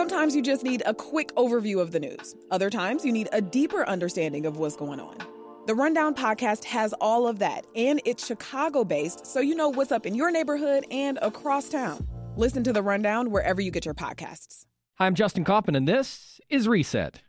Sometimes you just need a quick overview of the news. Other times you need a deeper understanding of what's going on. The Rundown podcast has all of that, and it's Chicago based, so you know what's up in your neighborhood and across town. Listen to The Rundown wherever you get your podcasts. Hi, I'm Justin Kaufman, and this is Reset.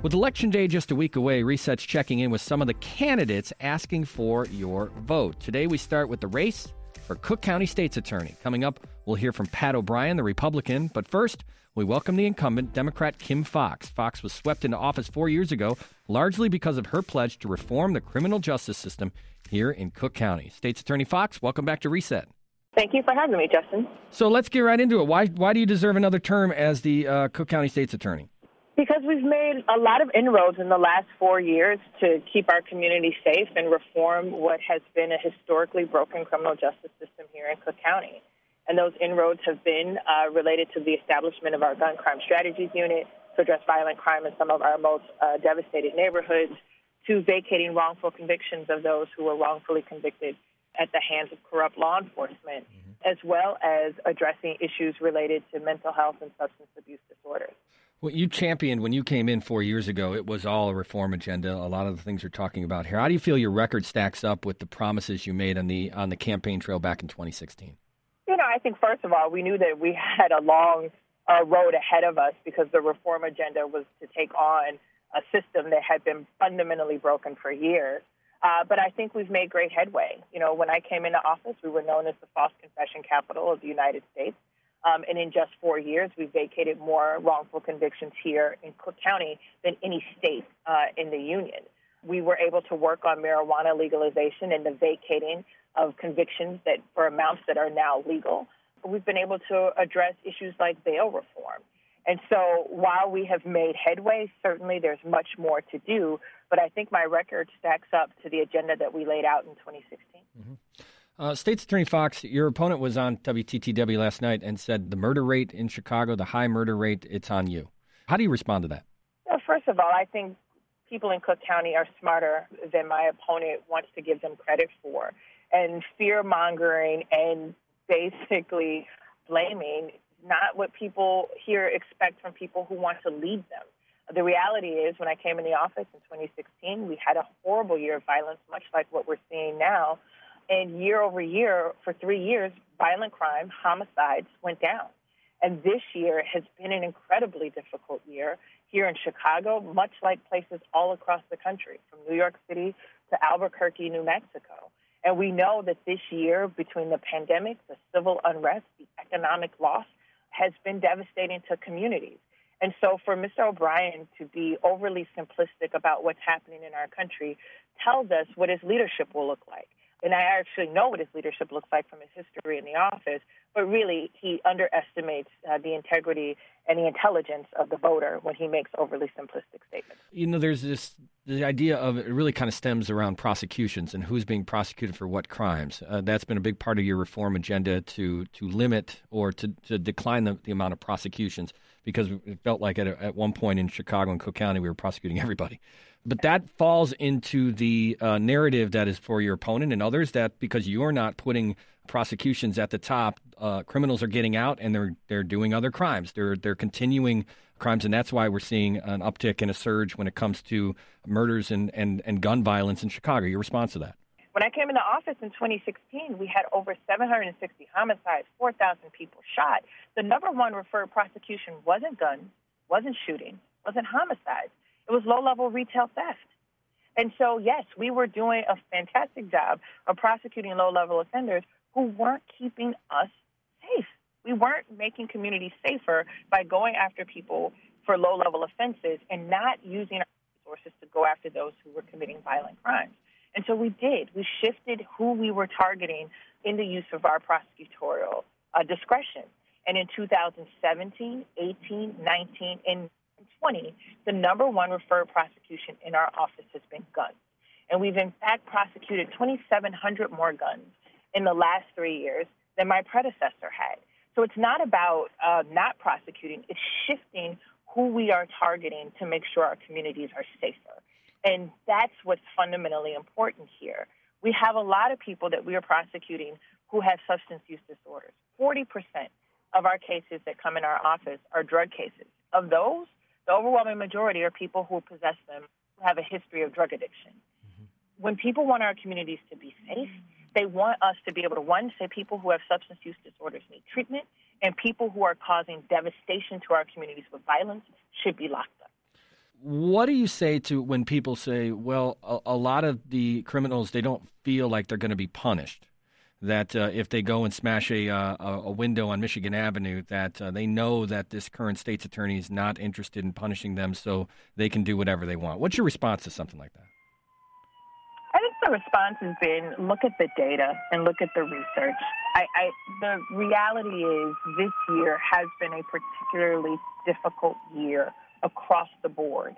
With Election Day just a week away, Reset's checking in with some of the candidates asking for your vote. Today we start with the race for Cook County State's Attorney. Coming up, we'll hear from Pat O'Brien, the Republican. But first, we welcome the incumbent, Democrat Kim Foxx. Foxx was swept into office four years ago, largely because of her pledge to reform the criminal justice system here in Cook County. State's Attorney Foxx, welcome back to Reset. Thank you for having me, Justin. So let's get right into it. Why, why do you deserve another term as the uh, Cook County State's Attorney? Because we've made a lot of inroads in the last four years to keep our community safe and reform what has been a historically broken criminal justice system here in Cook County. And those inroads have been uh, related to the establishment of our gun crime strategies unit to address violent crime in some of our most uh, devastated neighborhoods, to vacating wrongful convictions of those who were wrongfully convicted at the hands of corrupt law enforcement, mm-hmm. as well as addressing issues related to mental health and substance abuse disorders. What you championed when you came in four years ago, it was all a reform agenda. A lot of the things you're talking about here. How do you feel your record stacks up with the promises you made on the on the campaign trail back in 2016? You know, I think first of all, we knew that we had a long uh, road ahead of us because the reform agenda was to take on a system that had been fundamentally broken for years. Uh, but I think we've made great headway. You know, when I came into office, we were known as the false confession capital of the United States. Um, and in just four years, we've vacated more wrongful convictions here in Cook County than any state uh, in the union. We were able to work on marijuana legalization and the vacating of convictions that for amounts that are now legal. We've been able to address issues like bail reform. And so while we have made headway, certainly there's much more to do. But I think my record stacks up to the agenda that we laid out in 2016. Mm-hmm. Uh, State's Attorney Foxx, your opponent was on WTTW last night and said the murder rate in Chicago, the high murder rate, it's on you. How do you respond to that? Well, first of all, I think people in Cook County are smarter than my opponent wants to give them credit for. And fear mongering and basically blaming not what people here expect from people who want to lead them. The reality is, when I came in the office in 2016, we had a horrible year of violence, much like what we're seeing now. And year over year, for three years, violent crime, homicides went down. And this year has been an incredibly difficult year here in Chicago, much like places all across the country, from New York City to Albuquerque, New Mexico. And we know that this year, between the pandemic, the civil unrest, the economic loss, has been devastating to communities. And so for Mr. O'Brien to be overly simplistic about what's happening in our country tells us what his leadership will look like and I actually know what his leadership looks like from his history in the office, but really he underestimates uh, the integrity and the intelligence of the voter when he makes overly simplistic statements. You know, there's this the idea of it really kind of stems around prosecutions and who's being prosecuted for what crimes. Uh, that's been a big part of your reform agenda to to limit or to, to decline the, the amount of prosecutions because it felt like at, at one point in Chicago and Cook County we were prosecuting everybody. But that falls into the uh, narrative that is for your opponent and others that because you're not putting prosecutions at the top, uh, criminals are getting out and they're they're doing other crimes. They're they're continuing crimes, and that's why we're seeing an uptick and a surge when it comes to murders and, and, and gun violence in Chicago. Your response to that? When I came into office in 2016, we had over 760 homicides, 4,000 people shot. The number one referred prosecution wasn't guns, wasn't shooting, wasn't homicides. It was low level retail theft. And so, yes, we were doing a fantastic job of prosecuting low level offenders who weren't keeping us safe. We weren't making communities safer by going after people for low level offenses and not using our resources to go after those who were committing violent crimes. And so we did. We shifted who we were targeting in the use of our prosecutorial uh, discretion. And in 2017, 18, 19, and 20, the number one referred prosecution in our office has been guns. And we've in fact prosecuted 2,700 more guns in the last three years than my predecessor had. So it's not about uh, not prosecuting, it's shifting who we are targeting to make sure our communities are safer. And that's what's fundamentally important here. We have a lot of people that we are prosecuting who have substance use disorders, 40% of our cases that come in our office are drug cases. Of those, the overwhelming majority are people who possess them who have a history of drug addiction. Mm-hmm. When people want our communities to be safe, they want us to be able to, one, say people who have substance use disorders need treatment, and people who are causing devastation to our communities with violence should be locked up. What do you say to when people say, well, a, a lot of the criminals, they don't feel like they're going to be punished? That uh, if they go and smash a, uh, a window on Michigan Avenue, that uh, they know that this current state's attorney is not interested in punishing them, so they can do whatever they want. What's your response to something like that? Response has been look at the data and look at the research. I, I, the reality is this year has been a particularly difficult year across the board.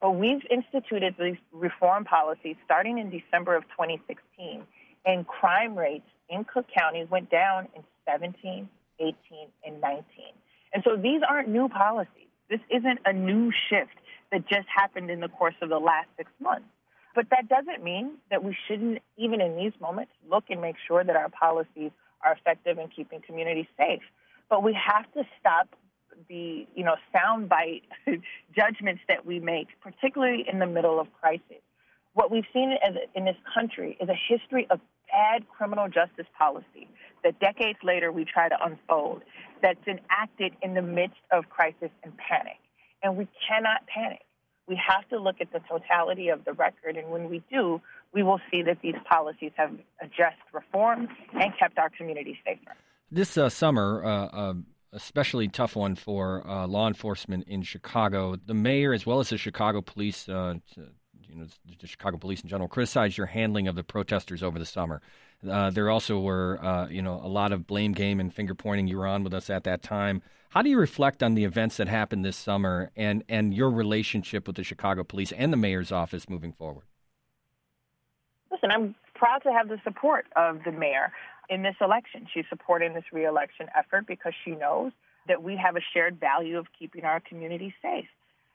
But we've instituted these reform policies starting in December of 2016, and crime rates in Cook County went down in 17, 18, and 19. And so these aren't new policies. This isn't a new shift that just happened in the course of the last six months. But that doesn't mean that we shouldn't, even in these moments, look and make sure that our policies are effective in keeping communities safe. But we have to stop the, you know, soundbite judgments that we make, particularly in the middle of crisis. What we've seen in this country is a history of bad criminal justice policy that decades later we try to unfold that's enacted in the midst of crisis and panic. And we cannot panic we have to look at the totality of the record. And when we do, we will see that these policies have addressed reform and kept our communities safer. This uh, summer, uh, uh, especially tough one for uh, law enforcement in Chicago. The mayor, as well as the Chicago police, uh, you know, the Chicago police in general, criticized your handling of the protesters over the summer. Uh, there also were, you know, a lot of blame game and finger pointing. You were on with us at that time. How do you reflect on the events that happened this summer and, and your relationship with the Chicago police and the mayor's office moving forward? Listen, I'm proud to have the support of the mayor in this election. She's supporting this reelection effort because she knows that we have a shared value of keeping our community safe.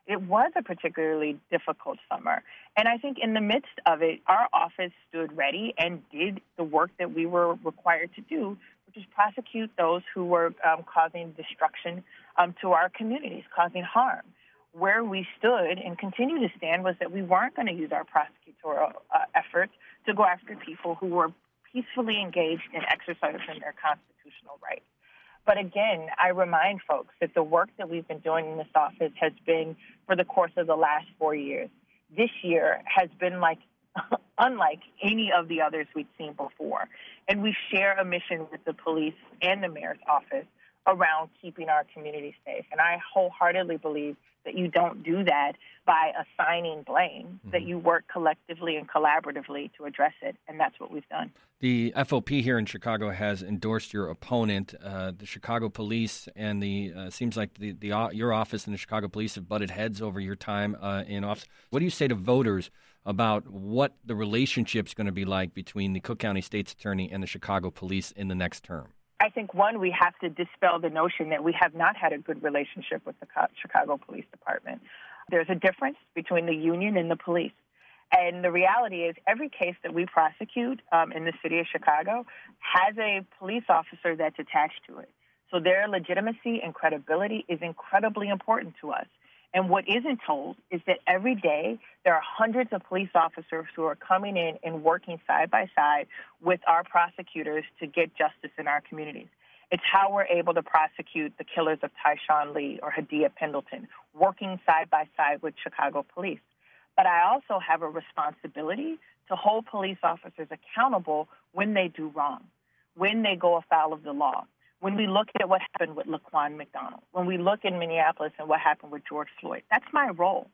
It was a particularly difficult summer. And I think in the midst of it, our office stood ready and did the work that we were required to do prosecute those who were um, causing destruction um, to our communities, causing harm. Where we stood and continue to stand was that we weren't going to use our prosecutorial uh, efforts to go after people who were peacefully engaged in exercising their constitutional rights. But again, I remind folks that the work that we've been doing in this office has been for the course of the last four years. This year has been like unlike any of the others we've seen before. And we share a mission with the police and the mayor's office around keeping our community safe. And I wholeheartedly believe that you don't do that by assigning blame, mm-hmm. that you work collectively and collaboratively to address it. And that's what we've done. The FOP here in Chicago has endorsed your opponent. Uh, the Chicago police and the uh, seems like the, the uh, your office and the Chicago police have butted heads over your time uh, in office. What do you say to voters about what the relationship's going to be like between the Cook County State's Attorney and the Chicago Police in the next term? I think one, we have to dispel the notion that we have not had a good relationship with the Chicago Police Department. There's a difference between the union and the police. And the reality is, every case that we prosecute um, in the city of Chicago has a police officer that's attached to it. So their legitimacy and credibility is incredibly important to us. And what isn't told is that every day there are hundreds of police officers who are coming in and working side by side with our prosecutors to get justice in our communities. It's how we're able to prosecute the killers of Tyshawn Lee or Hadiya Pendleton, working side by side with Chicago police. But I also have a responsibility to hold police officers accountable when they do wrong, when they go afoul of the law when we look at what happened with Laquan McDonald, when we look in Minneapolis and what happened with George Floyd, that's my role.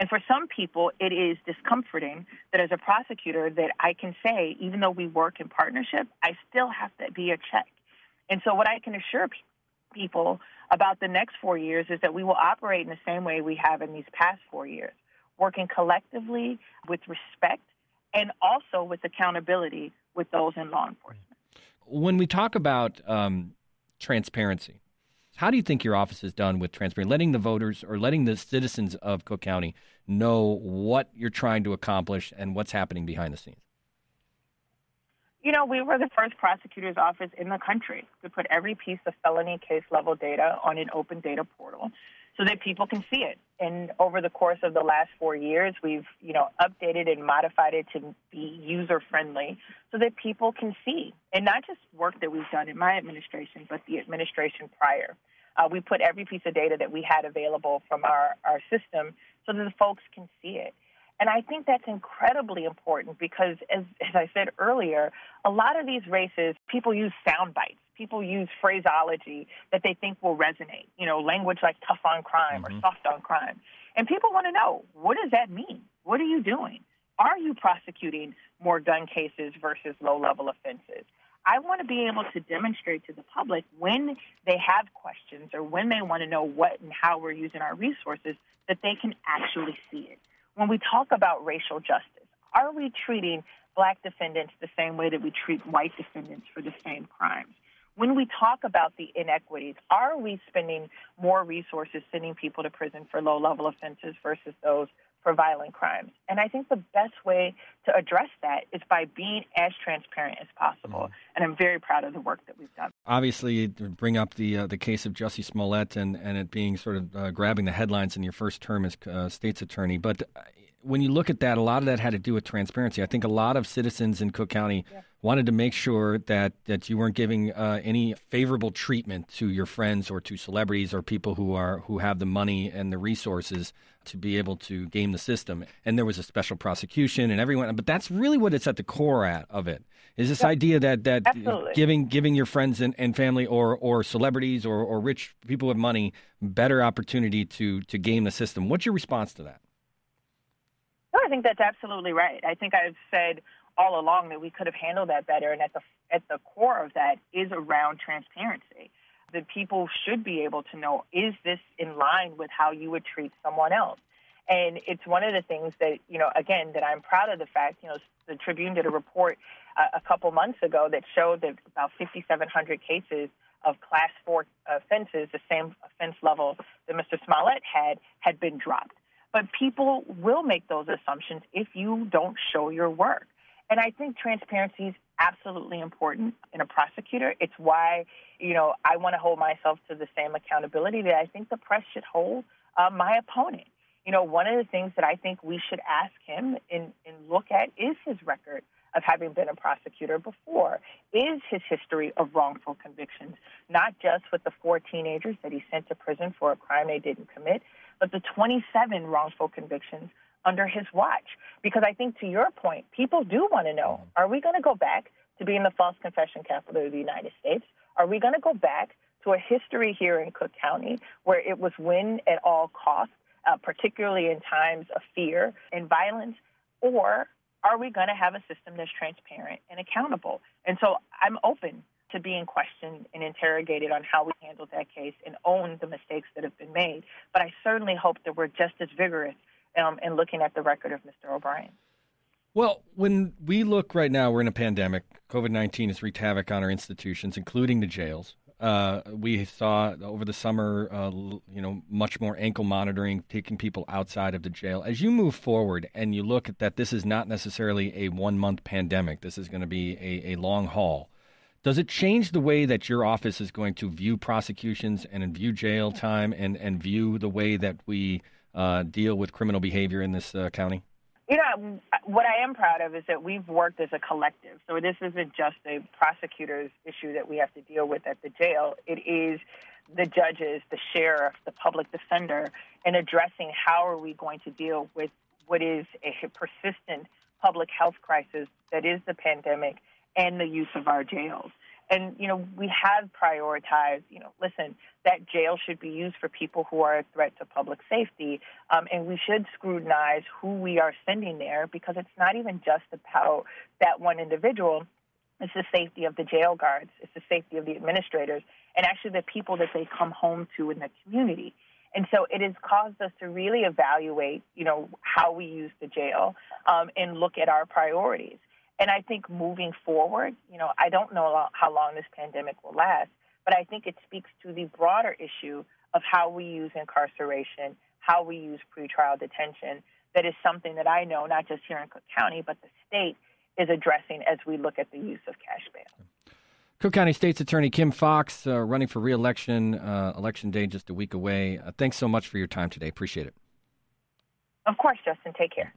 And for some people, it is discomforting that as a prosecutor that I can say, even though we work in partnership, I still have to be a check. And so what I can assure people about the next four years is that we will operate in the same way we have in these past four years, working collectively with respect and also with accountability with those in law enforcement. When we talk about um, transparency. How do you think your office has done with transparency, letting the voters or letting the citizens of Cook County know what you're trying to accomplish and what's happening behind the scenes? You know, we were the first prosecutor's office in the country to put every piece of felony case level data on an open data portal so that people can see it. And over the course of the last four years, we've, you know, updated and modified it to be user friendly so that people can see. And not just work that we've done in my administration, but the administration prior. Uh, we put every piece of data that we had available from our, our system so that the folks can see it. And I think that's incredibly important because, as, as I said earlier, a lot of these races, people use sound bites. People use phraseology that they think will resonate, you know, language like tough on crime mm-hmm. or soft on crime. And people want to know what does that mean? What are you doing? Are you prosecuting more gun cases versus low level offenses? I want to be able to demonstrate to the public when they have questions or when they want to know what and how we're using our resources that they can actually see it when we talk about racial justice, are we treating black defendants the same way that we treat white defendants for the same crimes? When we talk about the inequities, are we spending more resources sending people to prison for low level offenses versus those for violent crimes? And I think the best way to address that is by being as transparent as possible. Mm-hmm. And I'm very proud of the work that we've done. Obviously, bring up the uh, the case of Jussie Smollett and, and it being sort of uh, grabbing the headlines in your first term as uh, state's attorney. But uh, when you look at that, a lot of that had to do with transparency. I think a lot of citizens in Cook County yeah. wanted to make sure that that you weren't giving uh, any favorable treatment to your friends or to celebrities or people who are who have the money and the resources to be able to game the system. And there was a special prosecution and everyone, but that's really what it's at the core at, of it. Is this yeah. idea that that Absolutely. giving giving your friends and, and family or or celebrities or, or rich people with money better opportunity to to game the system? What's your response to that? I think that's absolutely right. I think I've said all along that we could have handled that better, and at the at the core of that is around transparency. That people should be able to know is this in line with how you would treat someone else. And it's one of the things that, you know, again, that I'm proud of the fact, you know, the Tribune did a report uh, a couple months ago that showed that about 5,700 cases of class four offenses, the same offense level that Mr. Smollett had, had been dropped. But people will make those assumptions if you don't show your work. And I think transparency is absolutely important in a prosecutor. It's why, you know, I want to hold myself to the same accountability that I think the press should hold uh, my opponent. You know, one of the things that I think we should ask him and, and look at is his record of having been a prosecutor before, is his history of wrongful convictions, not just with the four teenagers that he sent to prison for a crime they didn't commit, but the 27 wrongful convictions under his watch. Because I think to your point, people do want to know mm-hmm. are we going to go back to being the false confession capital of the United States? Are we going to go back to a history here in Cook County where it was win at all costs, uh, particularly in times of fear and violence? Or are we going to have a system that's transparent and accountable? And so I'm open to being questioned and interrogated on how we handled that case and own the mistakes that have been made. But I certainly hope that we're just as vigorous um, in looking at the record of Mr. O'Brien. Well, when we look right now, we're in a pandemic. COVID 19 has wreaked havoc on our institutions, including the jails. Uh, we saw over the summer, uh, you know, much more ankle monitoring, taking people outside of the jail. As you move forward and you look at that, this is not necessarily a one month pandemic. This is going to be a, a long haul. Does it change the way that your office is going to view prosecutions and view jail time and, and view the way that we uh, deal with criminal behavior in this uh, county? You know, what I am proud of is that we've worked as a collective. So this isn't just a prosecutor's issue that we have to deal with at the jail. It is the judges, the sheriff, the public defender, and addressing how are we going to deal with what is a persistent public health crisis that is the pandemic and the use of our jails. And, you know, we have prioritized, you know, listen, that jail should be used for people who are a threat to public safety. Um, and we should scrutinize who we are sending there because it's not even just about that one individual. It's the safety of the jail guards, it's the safety of the administrators, and actually the people that they come home to in the community. And so it has caused us to really evaluate, you know, how we use the jail um, and look at our priorities. And I think moving forward, you know, I don't know how long this pandemic will last, but I think it speaks to the broader issue of how we use incarceration, how we use pretrial detention. That is something that I know, not just here in Cook County, but the state is addressing as we look at the use of cash bail. Cook County State's Attorney Kim Foxx, uh, running for reelection, uh, election day just a week away. Uh, thanks so much for your time today. Appreciate it. Of course, Justin. Take care.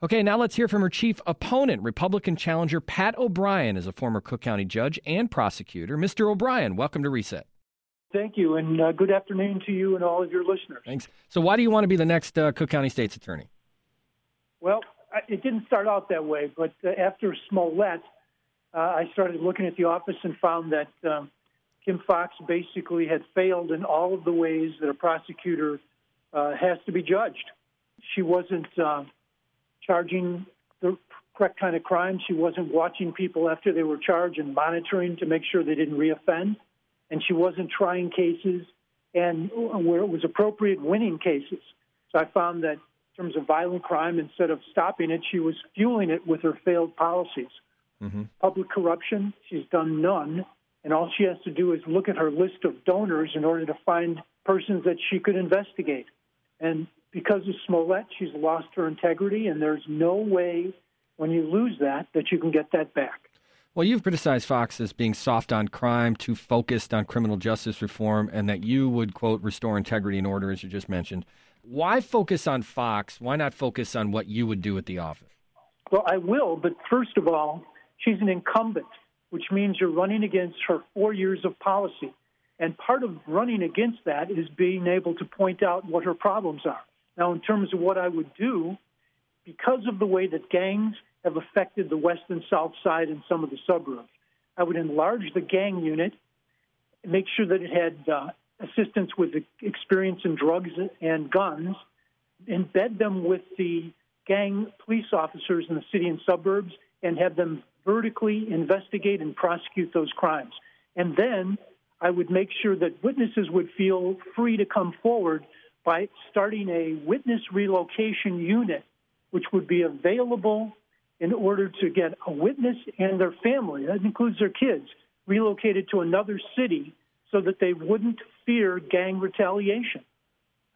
Okay, now let's hear from her chief opponent, Republican challenger Pat O'Brien, is a former Cook County judge and prosecutor. Mr. O'Brien, welcome to Reset. Thank you, and uh, good afternoon to you and all of your listeners. Thanks. So, why do you want to be the next uh, Cook County State's Attorney? Well, it didn't start out that way, but uh, after Smollett, uh, I started looking at the office and found that um, Kim Foxx basically had failed in all of the ways that a prosecutor uh, has to be judged. She wasn't uh, charging the correct kind of crime. She wasn't watching people after they were charged and monitoring to make sure they didn't reoffend. And she wasn't trying cases and where it was appropriate, winning cases. So I found that in terms of violent crime, instead of stopping it, she was fueling it with her failed policies. Mm-hmm. Public corruption, she's done none. And all she has to do is look at her list of donors in order to find persons that she could investigate. And because of Smollett, she's lost her integrity, and there's no way when you lose that that you can get that back. Well, you've criticized Foxx as being soft on crime, too focused on criminal justice reform, and that you would, quote, restore integrity and order, as you just mentioned. Why focus on Foxx? Why not focus on what you would do at the office? Well, I will, but first of all, she's an incumbent, which means you're running against her four years of policy. And part of running against that is being able to point out what her problems are. Now, in terms of what I would do, because of the way that gangs have affected the west and south side and some of the suburbs, I would enlarge the gang unit, make sure that it had uh, assistance with experience in drugs and guns, embed them with the gang police officers in the city and suburbs, and have them vertically investigate and prosecute those crimes. And then I would make sure that witnesses would feel free to come forward by starting a witness relocation unit, which would be available in order to get a witness and their family, that includes their kids, relocated to another city so that they wouldn't fear gang retaliation.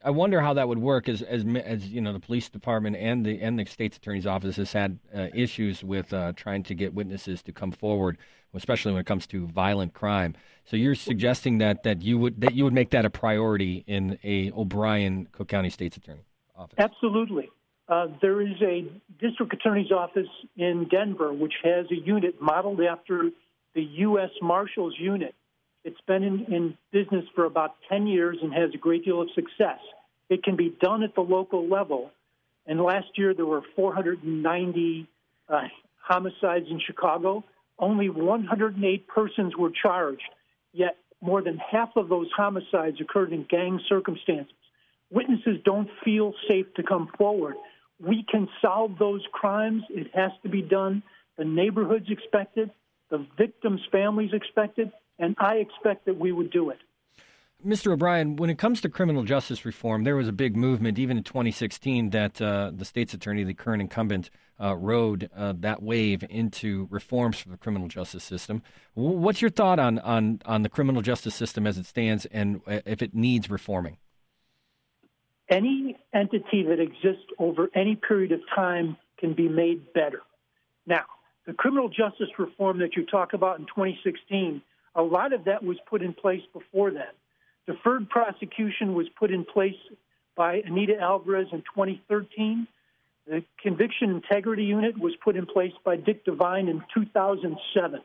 I wonder how that would work, as as as you know, the police department and the and the state's attorney's office has had uh, issues with uh, trying to get witnesses to come forward, especially when it comes to violent crime. So you're suggesting that that you would that you would make that a priority in a O'Brien Cook County State's Attorney office. Absolutely. Uh, there is a district attorney's office in Denver which has a unit modeled after the U.S. Marshals unit it's been in, in business for about 10 years and has a great deal of success. It can be done at the local level. And last year there were 490 uh, homicides in Chicago. Only 108 persons were charged, yet more than half of those homicides occurred in gang circumstances. Witnesses don't feel safe to come forward. We can solve those crimes. It has to be done. The neighborhoods expected. The victims' families expect it and I expect that we would do it. Mr. O'Brien, when it comes to criminal justice reform, there was a big movement, even in 2016, that uh, the state's attorney, the current incumbent, uh, rode uh, that wave into reforms for the criminal justice system. What's your thought on, on, on the criminal justice system as it stands and uh, if it needs reforming? Any entity that exists over any period of time can be made better. Now, the criminal justice reform that you talk about in 2016 a lot of that was put in place before then. Deferred prosecution was put in place by Anita Alvarez in 2013. The Conviction Integrity Unit was put in place by Dick Devine in 2007.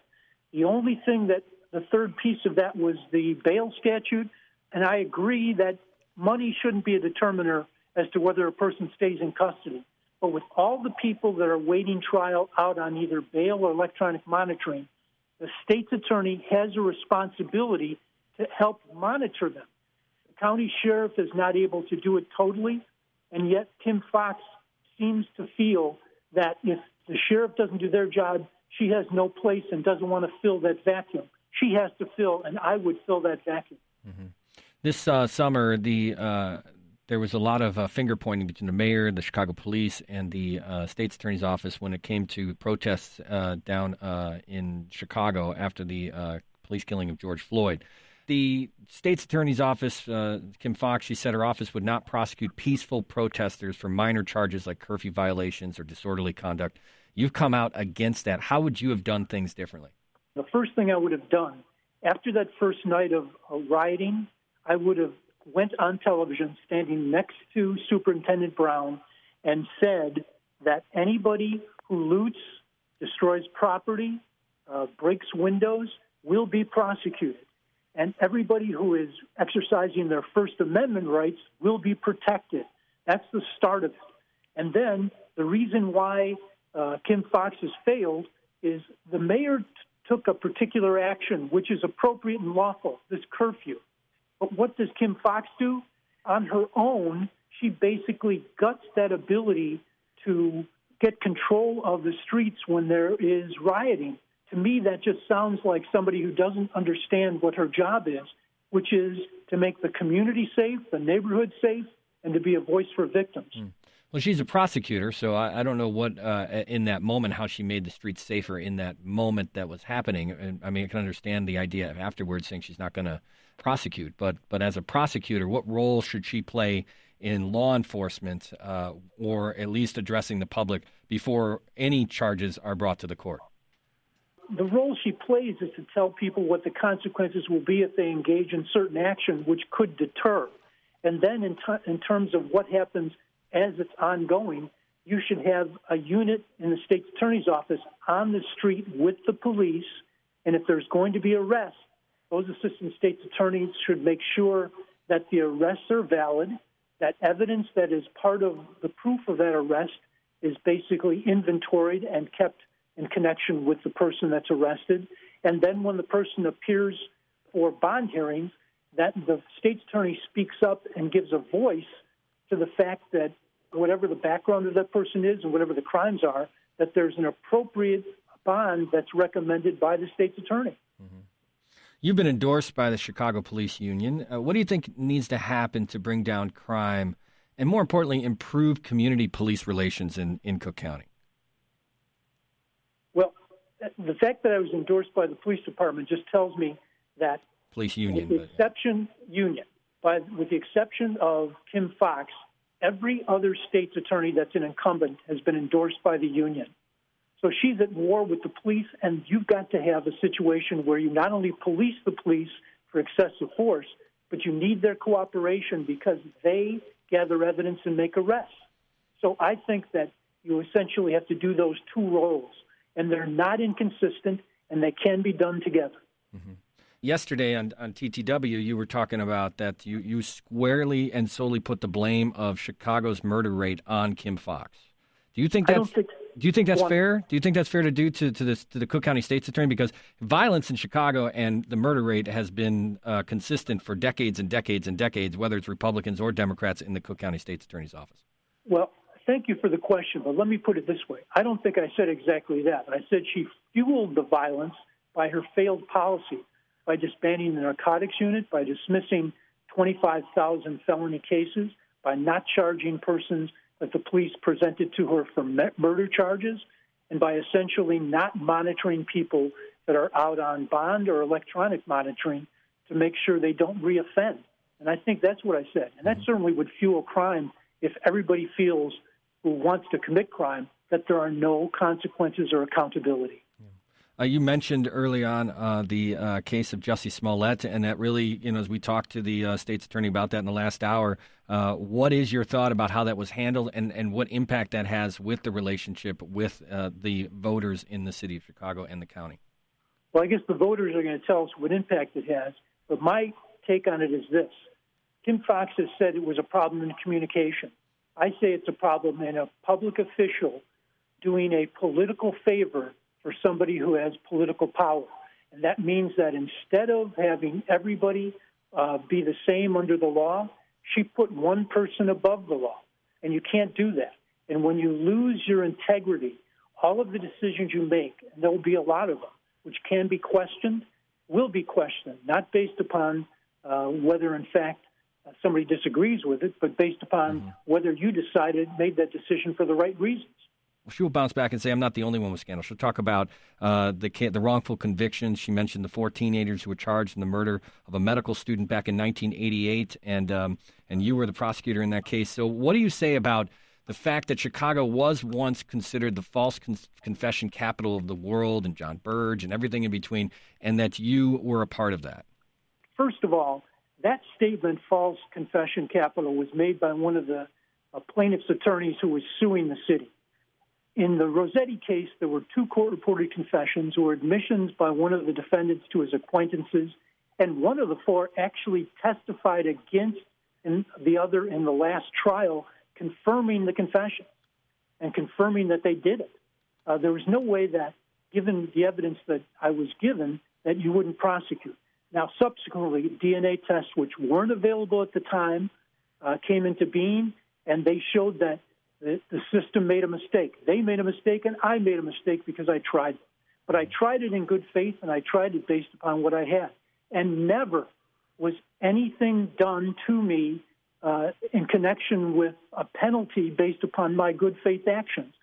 The only thing that the third piece of that was the bail statute, and I agree that money shouldn't be a determiner as to whether a person stays in custody. But with all the people that are waiting trial out on either bail or electronic monitoring, the state's attorney has a responsibility to help monitor them. The county sheriff is not able to do it totally, and yet Kim Foxx seems to feel that if the sheriff doesn't do their job, she has no place and doesn't want to fill that vacuum. She has to fill, and I would fill that vacuum. Mm-hmm. This uh, summer, the uh, there was a lot of uh, finger pointing between the mayor, the Chicago police, and the uh, state's attorney's office when it came to protests uh, down uh, in Chicago after the uh, police killing of George Floyd. The state's attorney's office, uh, Kim Foxx, she said her office would not prosecute peaceful protesters for minor charges like curfew violations or disorderly conduct. You've come out against that. How would you have done things differently? The first thing I would have done after that first night of rioting, I would have went on television standing next to Superintendent Brown and said that anybody who loots, destroys property, uh, breaks windows will be prosecuted. And everybody who is exercising their First Amendment rights will be protected. That's the start of it. And then the reason why uh, Kim Foxx has failed is the mayor t- took a particular action, which is appropriate and lawful, this curfew. But what does Kim Foxx do? On her own, she basically guts that ability to get control of the streets when there is rioting. To me, that just sounds like somebody who doesn't understand what her job is, which is to make the community safe, the neighborhood safe, and to be a voice for victims. Mm. Well, she's a prosecutor, so I, I don't know what uh, in that moment how she made the streets safer in that moment that was happening. And I mean, I can understand the idea of afterwards saying she's not going to prosecute, but but as a prosecutor, what role should she play in law enforcement, uh, or at least addressing the public before any charges are brought to the court? The role she plays is to tell people what the consequences will be if they engage in certain action, which could deter. And then, in, in terms of what happens as it's ongoing, you should have a unit in the state's attorney's office on the street with the police. And if there's going to be arrests, those assistant state's attorneys should make sure that the arrests are valid, that evidence that is part of the proof of that arrest is basically inventoried and kept in connection with the person that's arrested. And then when the person appears for bond hearings, that the state's attorney speaks up and gives a voice to the fact that whatever the background of that person is and whatever the crimes are, that there's an appropriate bond that's recommended by the state's attorney. You've been endorsed by the Chicago Police Union. Uh, what do you think needs to happen to bring down crime and, more importantly, improve community police relations in, in Cook County? Well, the fact that I was endorsed by the police department just tells me that police union, with the exception union, by, with the exception of Kim Foxx, every other state's attorney that's an incumbent has been endorsed by the union. So she's at war with the police, and you've got to have a situation where you not only police the police for excessive force, but you need their cooperation because they gather evidence and make arrests. So I think that you essentially have to do those two roles, and they're not inconsistent, and they can be done together. Mm-hmm yesterday on, on TTW, you were talking about that you, you squarely and solely put the blame of Chicago's murder rate on Kim Foxx. Do you think that's think, do you think that's fair? Do you think that's fair to do to to, this, to the Cook County State's Attorney because violence in Chicago and the murder rate has been uh, consistent for decades and decades and decades, whether it's Republicans or Democrats in the Cook County State's Attorney's office? Well, thank you for the question, but let me put it this way: I don't think I said exactly that. I said she fueled the violence by her failed policy by disbanding the narcotics unit, by dismissing 25,000 felony cases, by not charging persons that the police presented to her for murder charges, and by essentially not monitoring people that are out on bond or electronic monitoring to make sure they don't reoffend. And I think that's what I said. And that mm-hmm. certainly would fuel crime if everybody feels who wants to commit crime that there are no consequences or accountability. Uh, you mentioned early on uh, the uh, case of Jussie Smollett, and that really, you know, as we talked to the uh, state's attorney about that in the last hour, uh, what is your thought about how that was handled and, and what impact that has with the relationship with uh, the voters in the city of Chicago and the county? Well, I guess the voters are going to tell us what impact it has, but my take on it is this Kim Foxx has said it was a problem in communication. I say it's a problem in a public official doing a political favor for somebody who has political power. And that means that instead of having everybody uh, be the same under the law, she put one person above the law. And you can't do that. And when you lose your integrity, all of the decisions you make, and there will be a lot of them, which can be questioned, will be questioned, not based upon uh, whether, in fact, uh, somebody disagrees with it, but based upon mm-hmm. whether you decided, made that decision for the right reasons she will bounce back and say, "I'm not the only one with scandal." She'll talk about uh, the the wrongful convictions. She mentioned the four teenagers who were charged in the murder of a medical student back in 1988, and um, and you were the prosecutor in that case. So, what do you say about the fact that Chicago was once considered the false con- confession capital of the world, and John Burge and everything in between, and that you were a part of that? First of all, that statement, false confession capital, was made by one of the uh, plaintiff's attorneys who was suing the city. In the Roscetti case, there were two court reported confessions or admissions by one of the defendants to his acquaintances, and one of the four actually testified against the other in the last trial, confirming the confession and confirming that they did it. Uh, there was no way that, given the evidence that I was given, that you wouldn't prosecute. Now, subsequently, DNA tests, which weren't available at the time, uh, came into being, and they showed that the, the system made a mistake. They made a mistake, and I made a mistake because I tried it. But I tried it in good faith, and I tried it based upon what I had. And never was anything done to me uh, in connection with a penalty based upon my good faith actions.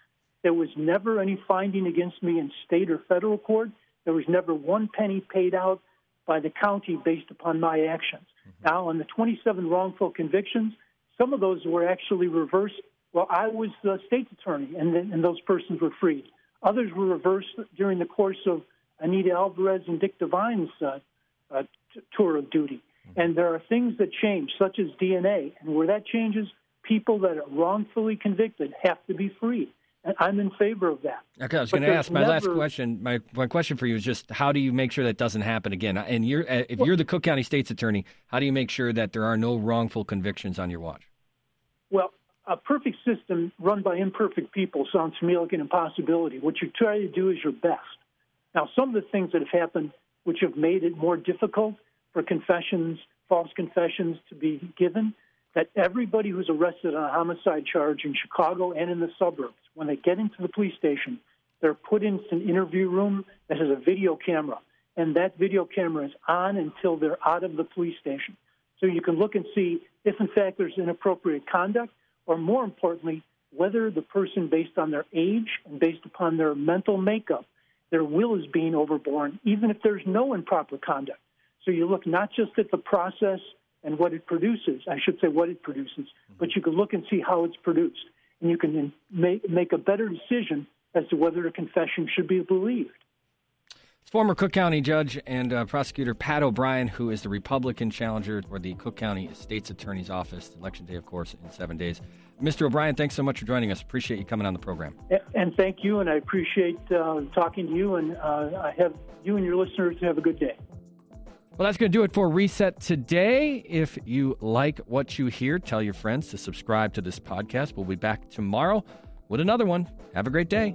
There was never any finding against me in state or federal court. There was never one penny paid out by the county based upon my actions. Mm-hmm. Now, on the 27 wrongful convictions, some of those were actually reversed well, I was the state's attorney, and, and those persons were freed. Others were reversed during the course of Anita Alvarez and Dick Devine's uh, uh, t- tour of duty. Mm-hmm. And there are things that change, such as DNA. And where that changes, people that are wrongfully convicted have to be freed. And I'm in favor of that. Okay, I was going to ask my never... last question. My, my question for you is just how do you make sure that doesn't happen again? And you're, uh, if you're the Cook County State's attorney, how do you make sure that there are no wrongful convictions on your watch? Well, a perfect system run by imperfect people sounds to me like an impossibility. What you try to do is your best. Now, some of the things that have happened which have made it more difficult for confessions, false confessions to be given, that everybody who's arrested on a homicide charge in Chicago and in the suburbs, when they get into the police station, they're put into an interview room that has a video camera, and that video camera is on until they're out of the police station. So you can look and see if, in fact, there's inappropriate conduct or more importantly, whether the person, based on their age and based upon their mental makeup, their will is being overborne, even if there's no improper conduct. So you look not just at the process and what it produces, I should say what it produces, mm-hmm. but you can look and see how it's produced. And you can make, make a better decision as to whether a confession should be believed. Former Cook County Judge and uh, Prosecutor Pat O'Brien, who is the Republican challenger for the Cook County State's Attorney's Office, election day, of course, in seven days. Mr. O'Brien, thanks so much for joining us. Appreciate you coming on the program. And thank you, and I appreciate uh, talking to you, and uh, I have you and your listeners have a good day. Well, that's going to do it for Reset today. If you like what you hear, tell your friends to subscribe to this podcast. We'll be back tomorrow with another one. Have a great day.